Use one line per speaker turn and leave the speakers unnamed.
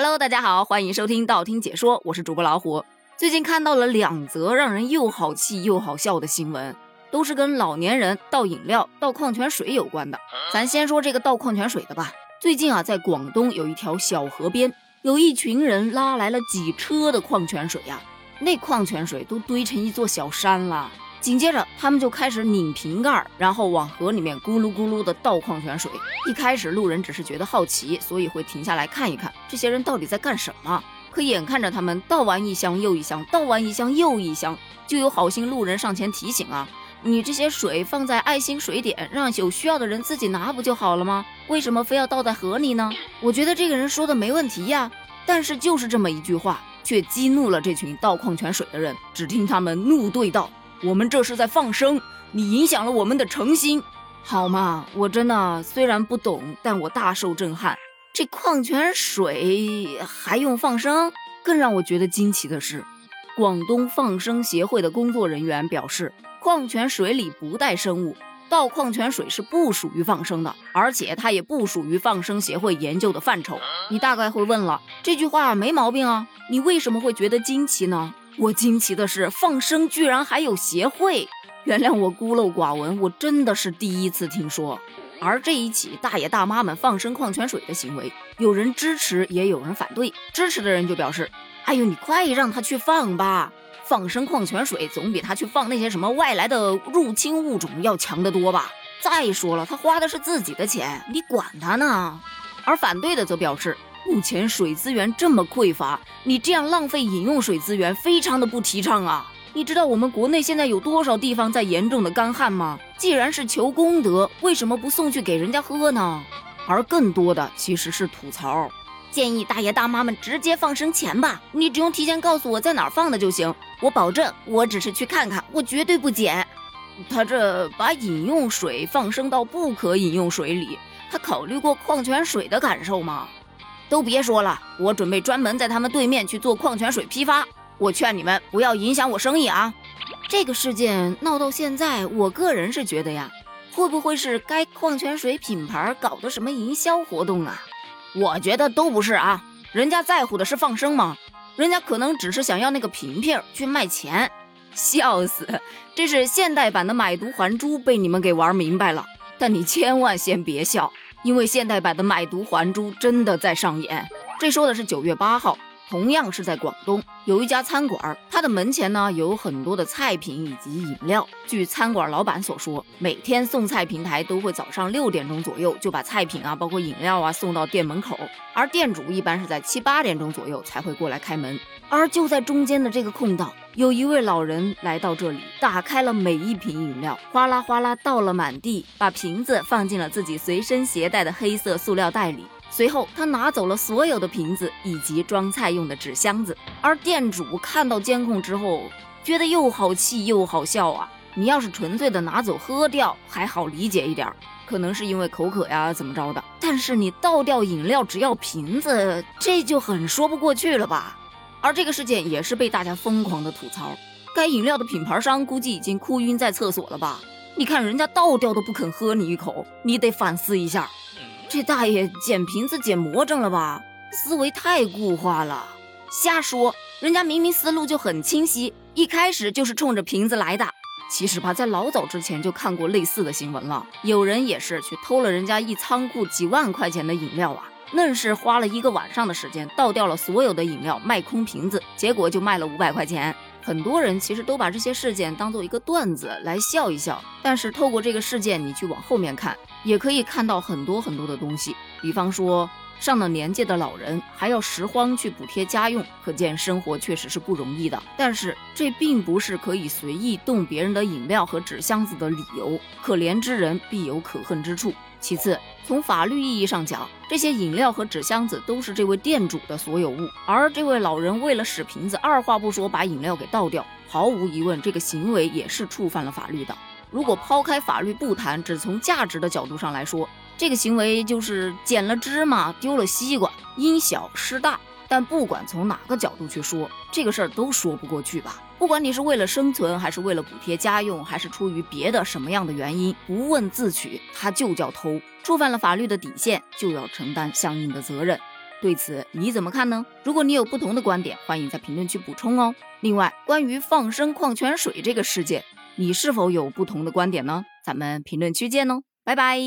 Hello，大家好，欢迎收听道听解说，我是主播老虎。最近看到了两则让人又好气又好笑的新闻，都是跟老年人倒饮料、倒矿泉水有关的。咱先说这个倒矿泉水的吧。最近啊，在广东有一条小河边，有一群人拉来了几车的矿泉水呀，那矿泉水都堆成一座小山了。紧接着，他们就开始拧瓶盖，然后往河里面咕噜咕噜的倒矿泉水。一开始，路人只是觉得好奇，所以会停下来看一看这些人到底在干什么。可眼看着他们倒完一箱又一箱，倒完一箱又一箱，就有好心路人上前提醒啊：“你这些水放在爱心水点，让有需要的人自己拿不就好了吗？为什么非要倒在河里呢？”我觉得这个人说的没问题呀，但是就是这么一句话，却激怒了这群倒矿泉水的人。只听他们怒对道。我们这是在放生，你影响了我们的诚心，好吗？我真的虽然不懂，但我大受震撼。这矿泉水还用放生？更让我觉得惊奇的是，广东放生协会的工作人员表示，矿泉水里不带生物，倒矿泉水是不属于放生的，而且它也不属于放生协会研究的范畴。你大概会问了，这句话没毛病啊，你为什么会觉得惊奇呢？我惊奇的是，放生居然还有协会。原谅我孤陋寡闻，我真的是第一次听说。而这一起大爷大妈们放生矿泉水的行为，有人支持，也有人反对。支持的人就表示：“哎呦，你快让他去放吧，放生矿泉水总比他去放那些什么外来的入侵物种要强得多吧？再说了，他花的是自己的钱，你管他呢？”而反对的则表示。目前水资源这么匮乏，你这样浪费饮用水资源，非常的不提倡啊！你知道我们国内现在有多少地方在严重的干旱吗？既然是求功德，为什么不送去给人家喝呢？而更多的其实是吐槽，建议大爷大妈们直接放生钱吧，你只用提前告诉我在哪儿放的就行，我保证我只是去看看，我绝对不捡。他这把饮用水放生到不可饮用水里，他考虑过矿泉水的感受吗？都别说了，我准备专门在他们对面去做矿泉水批发。我劝你们不要影响我生意啊！这个事件闹到现在，我个人是觉得呀，会不会是该矿泉水品牌搞的什么营销活动啊？我觉得都不是啊，人家在乎的是放生吗？人家可能只是想要那个瓶瓶去卖钱。笑死，这是现代版的买椟还珠被你们给玩明白了。但你千万先别笑。因为现代版的买椟还珠真的在上演。这说的是九月八号，同样是在广东，有一家餐馆，它的门前呢有很多的菜品以及饮料。据餐馆老板所说，每天送菜平台都会早上六点钟左右就把菜品啊，包括饮料啊送到店门口，而店主一般是在七八点钟左右才会过来开门。而就在中间的这个空档。有一位老人来到这里，打开了每一瓶饮料，哗啦哗啦倒了满地，把瓶子放进了自己随身携带的黑色塑料袋里。随后，他拿走了所有的瓶子以及装菜用的纸箱子。而店主看到监控之后，觉得又好气又好笑啊！你要是纯粹的拿走喝掉，还好理解一点，可能是因为口渴呀，怎么着的。但是你倒掉饮料只要瓶子，这就很说不过去了吧？而这个事件也是被大家疯狂的吐槽，该饮料的品牌商估计已经哭晕在厕所了吧？你看人家倒掉都不肯喝你一口，你得反思一下，这大爷捡瓶子捡魔怔了吧？思维太固化了，瞎说！人家明明思路就很清晰，一开始就是冲着瓶子来的。其实吧，在老早之前就看过类似的新闻了，有人也是去偷了人家一仓库几万块钱的饮料啊。愣是花了一个晚上的时间倒掉了所有的饮料，卖空瓶子，结果就卖了五百块钱。很多人其实都把这些事件当做一个段子来笑一笑，但是透过这个事件，你去往后面看，也可以看到很多很多的东西。比方说，上了年纪的老人还要拾荒去补贴家用，可见生活确实是不容易的。但是这并不是可以随意动别人的饮料和纸箱子的理由。可怜之人必有可恨之处。其次，从法律意义上讲，这些饮料和纸箱子都是这位店主的所有物，而这位老人为了使瓶子，二话不说把饮料给倒掉，毫无疑问，这个行为也是触犯了法律的。如果抛开法律不谈，只从价值的角度上来说，这个行为就是捡了芝麻丢了西瓜，因小失大。但不管从哪个角度去说，这个事儿都说不过去吧。不管你是为了生存，还是为了补贴家用，还是出于别的什么样的原因，不问自取，他就叫偷，触犯了法律的底线，就要承担相应的责任。对此你怎么看呢？如果你有不同的观点，欢迎在评论区补充哦。另外，关于放生矿泉水这个事件，你是否有不同的观点呢？咱们评论区见哦，拜拜。